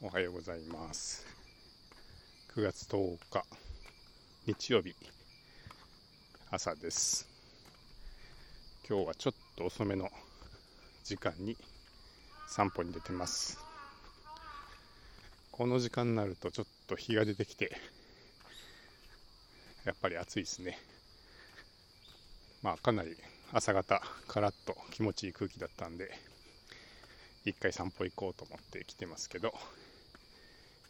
おはようございます。9月10日日曜日朝です。今日はちょっと遅めの時間に散歩に出てます。この時間になるとちょっと日が出てきてやっぱり暑いですね。まあかなり朝方カラッと気持ちいい空気だったんで一回散歩行こうと思って来てますけど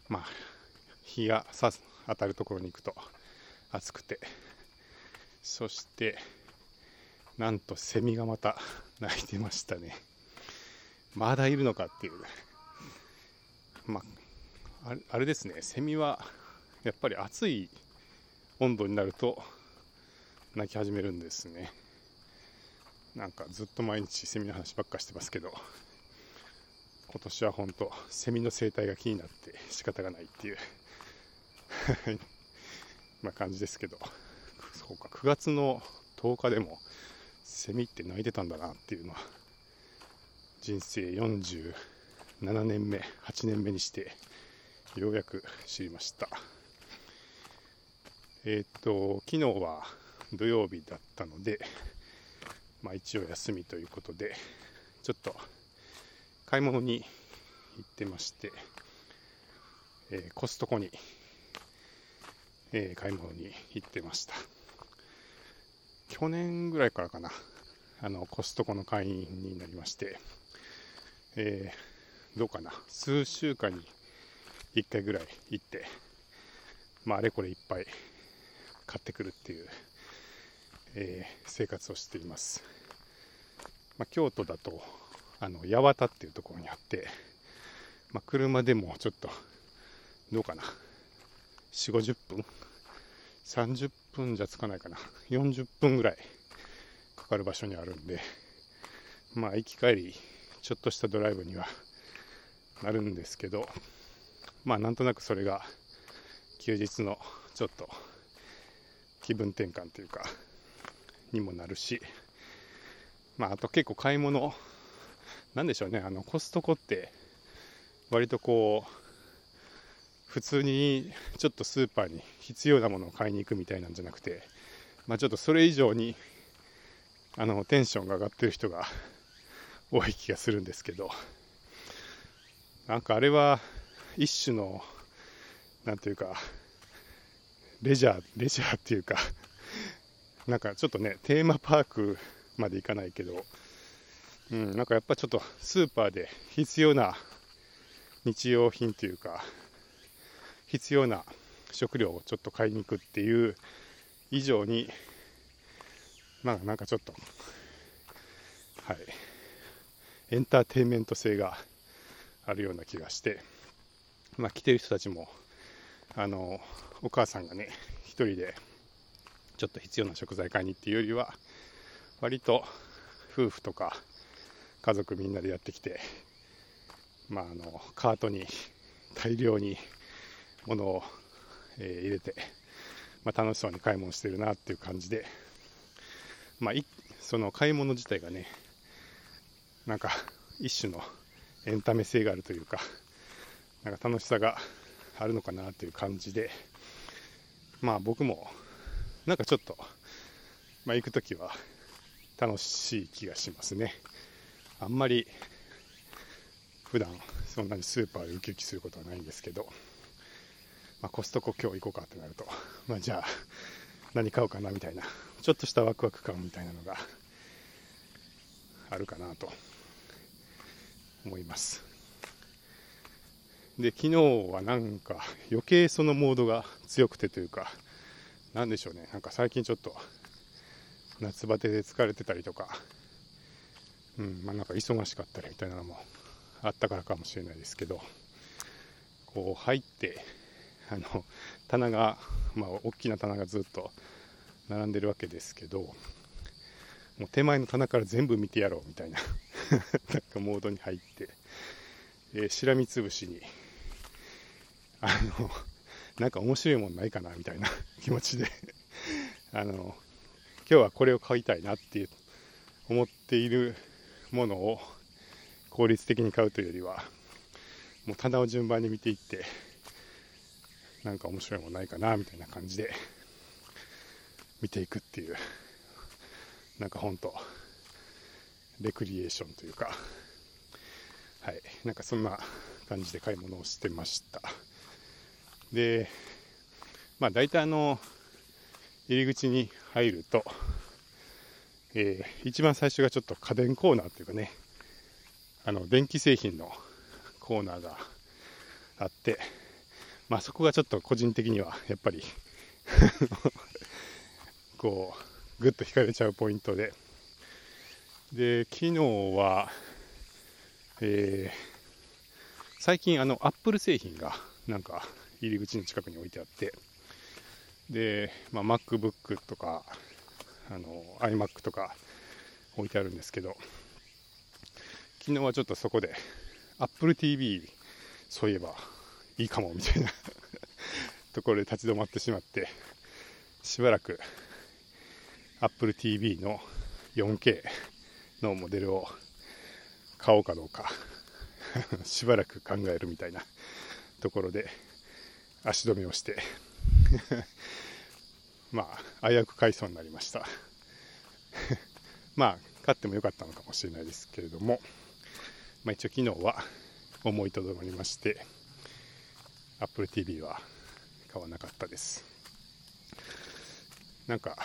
まあ、日がさ当たるところに行くと暑くて、そして、なんとセミがまた鳴いてましたね。まだいるのかっていう。まあ、あれですね、セミはやっぱり暑い温度になると鳴き始めるんですね。なんかずっと毎日セミの話ばっかしてますけど、今年は本当セミの生態が気になって仕方がないっていうま感じですけど。そうか9月の10日でもセミって鳴いてたんだなっていうのは人生47年目8年目にしてようやく知りました。えっ、と昨日は土曜日だったのでまあ一応休みということでちょっと買い物に行ってまして、えー、コストコに、えー、買い物に行ってました。去年ぐらいからかな、あの、コストコの会員になりまして、えー、どうかな、数週間に1回ぐらい行って、まあ、あれこれいっぱい買ってくるっていう、えー、生活をしています。まあ、京都だと、あの八幡っていうところにあって、まあ、車でもちょっとどうかな。4 5 0分。30分じゃつかないかな。40分ぐらいかかる場所にあるんでまあ行き帰りちょっとしたドライブにはなるんですけどまあなんとなくそれが休日のちょっと気分転換というかにもなるしまああと結構買い物なんでしょうね、あのコストコって、割とこう、普通にちょっとスーパーに必要なものを買いに行くみたいなんじゃなくて、まあ、ちょっとそれ以上にあのテンションが上がってる人が多い気がするんですけど、なんかあれは一種の、なんていうか、レジャー、レジャーっていうか、なんかちょっとね、テーマパークまで行かないけど、うん、なんかやっぱちょっとスーパーで必要な日用品というか、必要な食料をちょっと買いに行くっていう以上に、まあなんかちょっと、はい、エンターテインメント性があるような気がして、まあ来てる人たちも、あの、お母さんがね、一人でちょっと必要な食材買いに行っていうよりは、割と夫婦とか家族みんなでやってきて、まあ、あのカートに大量に物を、えー、入れて、まあ、楽しそうに買い物してるなっていう感じで、まあ、その買い物自体がねなんか一種のエンタメ性があるというかなんか楽しさがあるのかなっていう感じでまあ僕もなんかちょっと、まあ、行く時は楽しい気がしますね。あんまり普段そんなにスーパーでウキウキすることはないんですけど、まあ、コストコ今日行こうかってなると、まあ、じゃあ何買おうかなみたいなちょっとしたワクワク感みたいなのがあるかなと思います。で昨日はなんか余計そのモードが強くてというかなんでしょうね。なんか最近ちょっと夏バテで疲れてたりとかうんまあ、なんか忙しかったりみたいなのもあったからかもしれないですけどこう入ってあの棚が、まあ、大きな棚がずっと並んでるわけですけどもう手前の棚から全部見てやろうみたいな なんかモードに入って、えー、しらみつぶしにあのなんか面白いもんないかなみたいな気持ちであの今日はこれを買いたいなって思っているものを効率的に買うというよりは、もう棚を順番に見ていってなんか面白いものないかなみたいな感じで見ていくっていうなんか本当レクリエーションというかはいなんかそんな感じで買い物をしてました。でまあ大体あの入り口に入ると、えー、一番最初がちょっと家電コーナーというかね。あの電気製品のコーナーがあって、まあ、そこがちょっと個人的にはやっぱり こうぐっと惹かれちゃうポイントで。で昨日は、えー、最近あのアップル製品がなんか入り口の近くに置いてあって。で、まあ、MacBook とかあの iMac とか置いてあるんですけど昨日はちょっとそこで Apple TV そういえばいいかもみたいな ところで立ち止まってしまってしばらく Apple TV の 4K のモデルを買おうかどうか しばらく考えるみたいなところで足止めをしてまあ危うく買いそうになりました。まあ買ってもよかったのかもしれないですけれども、まあ、一応昨日は思いとどまりまして Apple TV は買わなかったです。なんか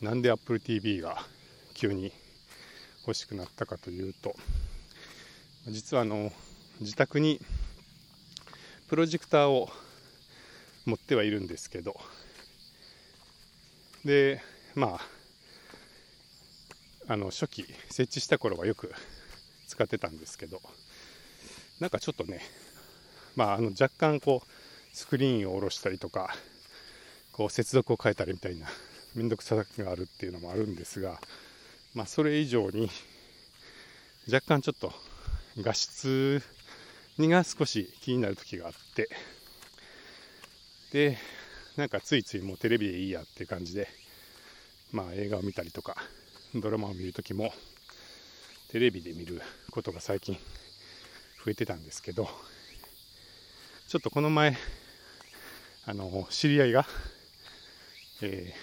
なんで Apple TV が急に欲しくなったかというと実はあの自宅にプロジェクターを持ってはいるんですけどでまああの初期設置した頃はよく使ってたんですけどなんかちょっとね、まあ、あの若干こうスクリーンを下ろしたりとかこう接続を変えたりみたいな面倒くささがあるっていうのもあるんですが、まあ、それ以上に若干ちょっと画質にが少し気になる時があってでなんかついついもうテレビでいいやっていう感じでまあ映画を見たりとかドラマを見る時もテレビで見ることが最近増えてたんですけどちょっとこの前あの知り合いが、え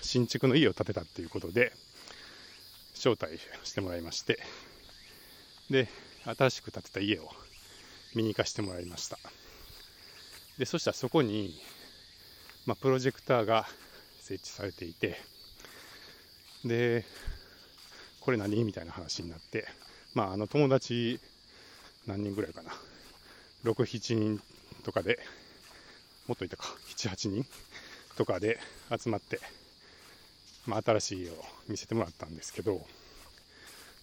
ー、新築の家を建てたっていうことで招待してもらいましてで新しく建てた家を見に行かせてもらいました。でそしたらそこに、まあ、プロジェクターが設置されていてでこれ何？みたいな話になってまああの友達何人ぐらいかな？67人とかでもっといたか？78人とかで集まって、まあ、新しい家を見せてもらったんですけど、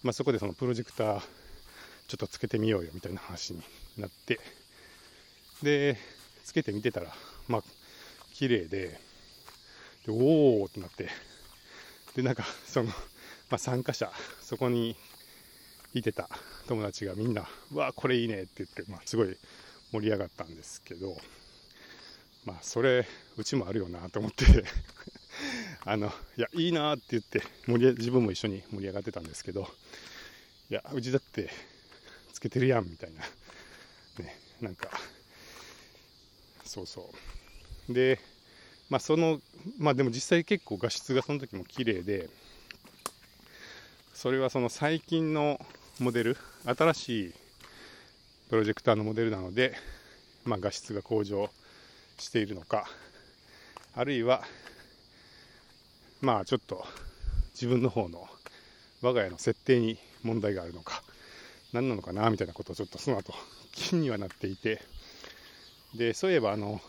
まあ、そこでそのプロジェクターちょっとつけてみようよみたいな話になってでつけてみてたらまあ綺麗ででおおってなって。でなんかその、まあ、参加者そこにいてた友達がみんな「うわこれいいね」って言って、まあ、すごい盛り上がったんですけどまあそれうちもあるよなと思って あのいやいいなって言って盛り自分も一緒に盛り上がってたんですけどいやうちだってつけてるやんみたいな。ねなんかそうそう。でまあそのまあでも実際結構画質がその時も綺麗でそれはその最近のモデル新しいプロジェクターのモデルなので、まあ、画質が向上しているのかあるいはまあちょっと自分の方の我が家の設定に問題があるのか何なのかなみたいなことをちょっとその後気にはなっていてでそういえばあの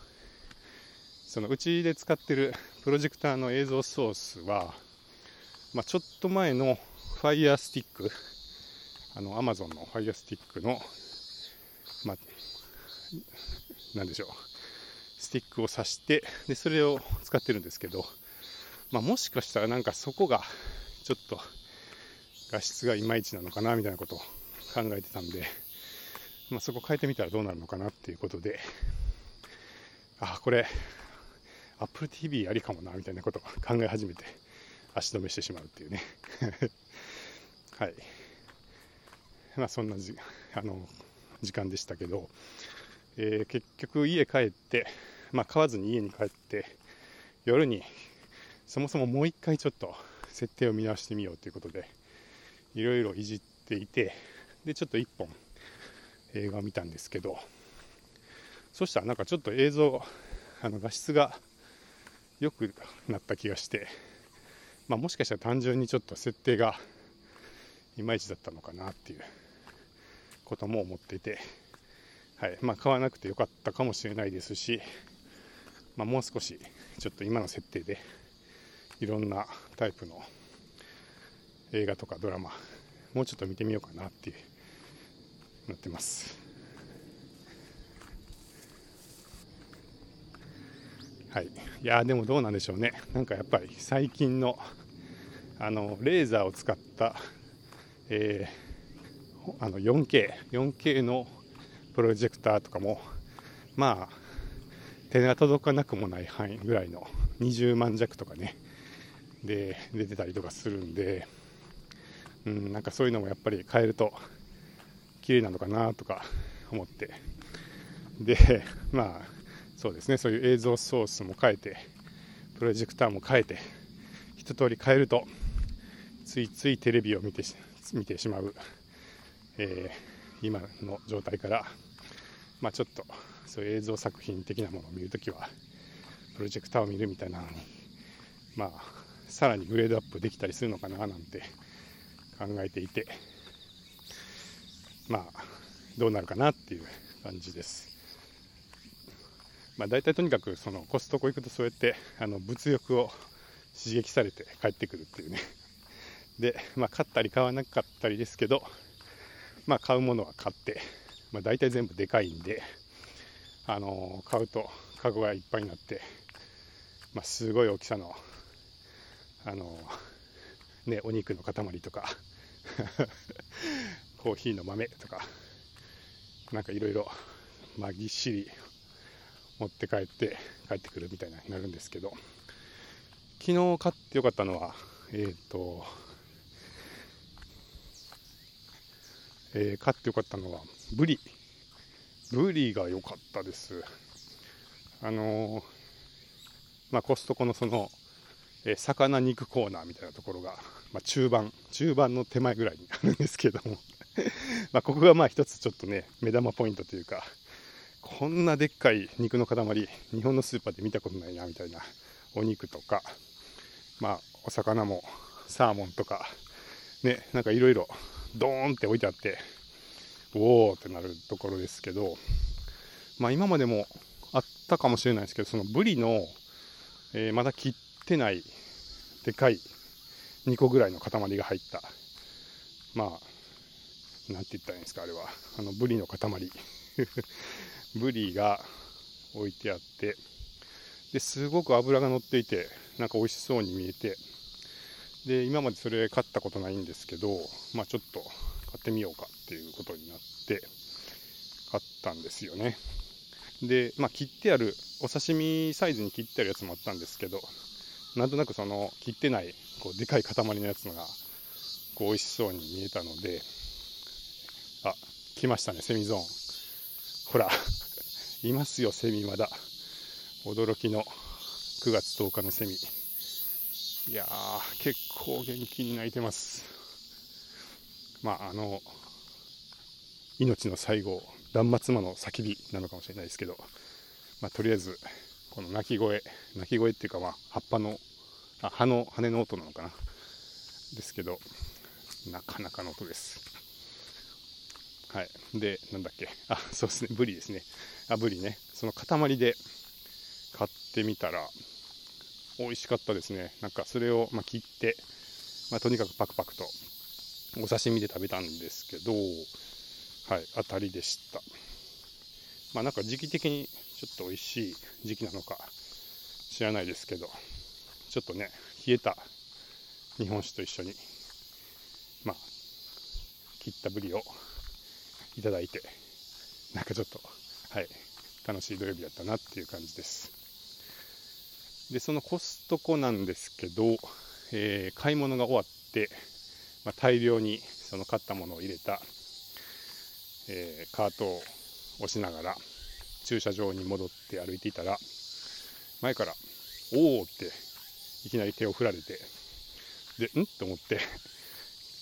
そのうちで使ってる プロジェクターの映像ソースは、まあ、ちょっと前の Fire Stick あの Amazon の Fire Stick の、まあ、なんでしょうスティックを挿してでそれを使ってるんですけど、まあ、もしかしたらなんかそこがちょっと画質がいまいちなのかなみたいなことを考えてたんで、まあ、そこ変えてみたらどうなるのかなっていうことであこれ Apple TV ありかもなみたいなことを 考え始めて足止めしてしまうっていうね。はい。まあそんなじ あの時間でしたけど、えー、結局家帰って、まあ、買わずに家に帰って夜にそもそももう一回ちょっと設定を見直してみようということでいろいろいじっていてでちょっと1本映画を見たんですけど。そしたらなんかちょっと映像あの画質が良くなった気がして、まあ、もしかしたら単純にちょっと設定がいまいちだったのかなっていう。ことも思っていて、はい。まあ、買わなくてよかったかもしれないですし、まあ、もう少しちょっと今の設定でいろんなタイプの映画とかドラマもうちょっと見てみようかなっていうなってます。はい。いやでもどうなんでしょうね。なんかやっぱり最近のあのレーザーを使ったえー、あの 4K、4K のプロジェクターとかも、まあ、手が届かなくもない範囲ぐらいの20万弱とかね、で、出てたりとかするんで、うん、なんかそういうのもやっぱり変えると綺麗なのかなとか思って、で、まあ、そうですね、そういう映像ソースも変えて、プロジェクターも変えて、一通り変えると、ついついテレビを見て見てしまう、えー、今の状態から、まあ、ちょっとそういう映像作品的なものを見るときはプロジェクターを見るみたいなのに、まあ、さらにグレードアップできたりするのかななんて考えていてまあどうなるかなっていう感じです。まあ、大体とにかくそのコストコ行くとそうやってあの物欲を刺激されて帰ってくるっていうね。で、まあ、買ったり買わなかったりですけど、まあ、買うものは買って、まあ、大体全部でかいんで、あのー、買うとカゴがいっぱいになって、まあ、すごい大きさの、あのー、ね、お肉の塊とか コーヒーの豆とかなんかいろいろぎっしり持って帰って帰ってくるみたいになるんですけど昨日買ってよかったのはえっ、ー、とえー、買ってよかったのはブリ。ブリが良かったです。あのー、まあ、コストコのその、え、魚肉コーナーみたいなところが、まあ、中盤中盤の手前ぐらいにあるんですけども。まここがまあ一つちょっとね目玉ポイントというかこんなでっかい肉の塊日本のスーパーで見たことないなみたいなお肉とかまあお魚もサーモンとかねなんかいろいろドーンって置いてあっておおってなるところですけど、まあ、今までもあったかもしれないですけどそのブリの、えー、まだ切ってないでかい2個ぐらいの塊が入ったまあなんて言ったらいいんですかあれは。あのブリの塊。ブリが置いてあってですごく脂が乗っていてなんか美味しそうに見えてで今までそれ買ったことないんですけど、まあ、ちょっと買ってみようかっていうことになって買ったんですよね。で、まあ、切ってあるお刺身サイズに切ってあるやつもあったんですけどなんとなくその切ってないこうでかい塊のやつのがこう美味しそうに見えたのであ来ましたねセミゾーン。ほらいますよセミまだ驚きの9月10日のセミいやー、結構元気に泣いてます。まあ、あの、命の最後、断末魔の叫びなのかもしれないですけど、まあ、とりあえず、この鳴き声、鳴き声っていうか、まあ、葉っぱの、あ葉の羽の音なのかな。ですけど、なかなかの音です。はい。で、なんだっけ。あ、そうですね。ブリですね。あ、ブリね。その塊で買ってみたら、美味しかったですね。なんかそれをま切って、まあ、とにかくパクパクとお刺身で食べたんですけど、はい、当たりでした。まあなんか時期的にちょっと美味しい時期なのか知らないですけど、ちょっとね、冷えた日本酒と一緒に、まあ、切ったぶりをいただいて、なんかちょっと、はい、楽しい土曜日だったなっていう感じです。でそのコストコなんですけど、えー、買い物が終わって、まあ、大量にその買ったものを入れた、えー、カートを押しながら駐車場に戻って歩いていたら前から「おお!」っていきなり手を振られてでん？と思って、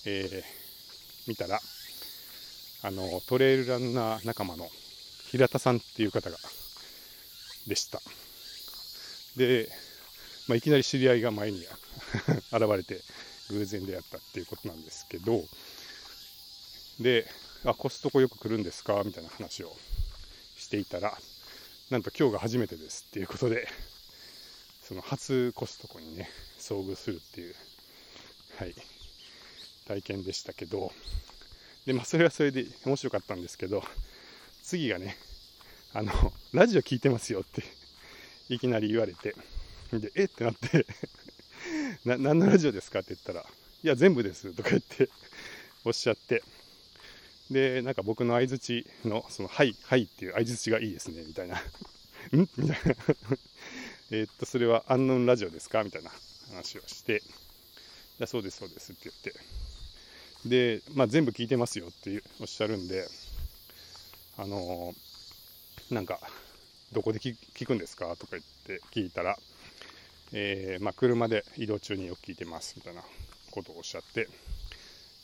えー、見たらあのトレイルランナー仲間の平田さんっていう方がでした。で、まあ、いきなり知り合いが前に 現れて偶然出会ったっていうことなんですけどであコストコよく来るんですか？みたいな話をしていたらなんと今日が初めてですっていうことでその初コストコにね遭遇するっていうはい体験でしたけどでまあそれはそれで面白かったんですけど次がねあのラジオ聞いてますよっていきなり言われてでえ？ってなって な何のラジオですかって言ったらいや全部ですとか言っておっしゃってでなんか僕の相づちのそのはいはいっていう相づちがいいですねみたいな。ん？みたいな。えっとそれはアンノンラジオですか？みたいな話をしていやそうですそうですって言ってで、まあ、全部聞いてますよっておっしゃるんであのー、なんかどこで聞くんですかとか言って聞いたら、えー、まあ、車で移動中によく聞いてますみたいなことをおっしゃって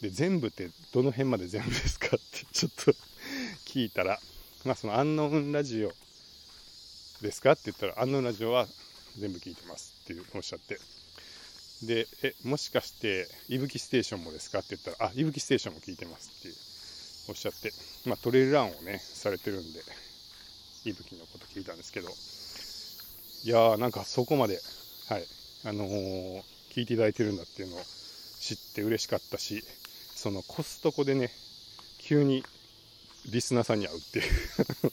で全部ってどの辺まで全部ですかってちょっと 聞いたら、まあ、そのアンノウンラジオですかって言ったらアンノンラジオは全部聞いてますっていうおっしゃってでえもしかしていぶきステーションもですか？って言ったらあいぶきステーションも聞いてますっていうおっしゃって、まあ、トレイルランをねされてるんでいぶきのこと聞いたんですけど。いやーなんかそこまではいあのー、聞いていただいてるんだっていうのを知って嬉しかったしそのコストコでね急にリスナーさんに会うっていう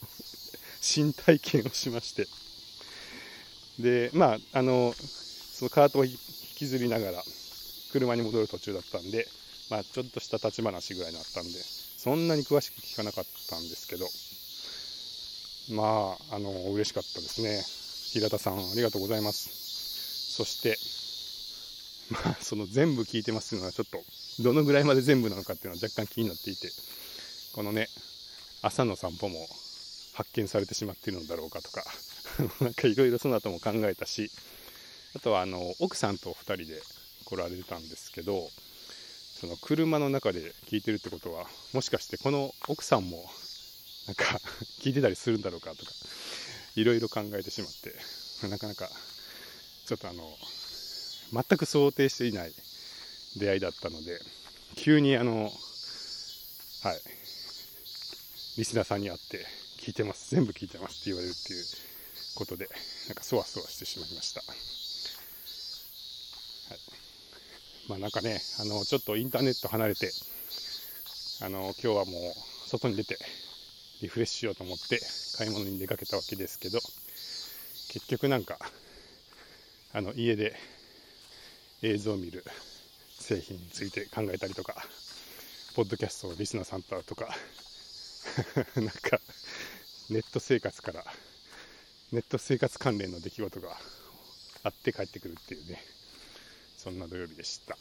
新体験をしまして。でまああのそのカートを引きずりながら車に戻る途中だったんで、まあ、ちょっとした立ち話ぐらいになったんでそんなに詳しく聞かなかったんですけどまああの嬉しかったですね。平田さんありがとうございます。そしてまあその全部聞いてますというのはちょっとどのぐらいまで全部なのかっていうのは若干気になっていてこのね朝の散歩も発見されてしまっているのだろうかとか なんかいろいろその後も考えたしあとはあの奥さんと2人で来られてたんですけどその車の中で聞いてるってことはもしかしてこの奥さんもなんか 聞いてたりするんだろうかとかいろいろ考えてしまってなかなかちょっとあの全く想定していない出会いだったので急にあのはいリスナーさんに会って聞いてます全部聞いてますって言われるっていうことでなんかそわそわしてしまいました、はい、まあなんかねあのちょっとインターネット離れてあの今日はもう外に出てリフレッシュしようと思って買い物に出かけたわけですけど結局なんかあの家で映像を見る製品について考えたりとか、ポッドキャストをリスナーさんととか、なんか、ネット生活から、ネット生活関連の出来事があって帰ってくるっていうね、そんな土曜日でした。